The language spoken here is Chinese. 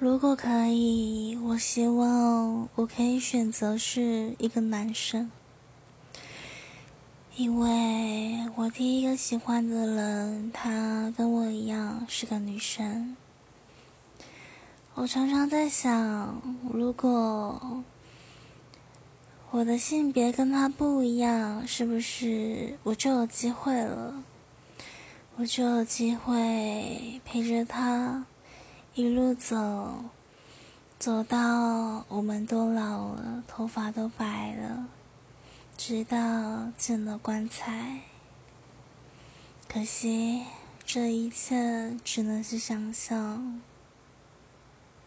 如果可以，我希望我可以选择是一个男生，因为我第一个喜欢的人，她跟我一样是个女生。我常常在想，如果我的性别跟她不一样，是不是我就有机会了？我就有机会陪着她。一路走，走到我们都老了，头发都白了，直到进了棺材。可惜，这一切只能是想象。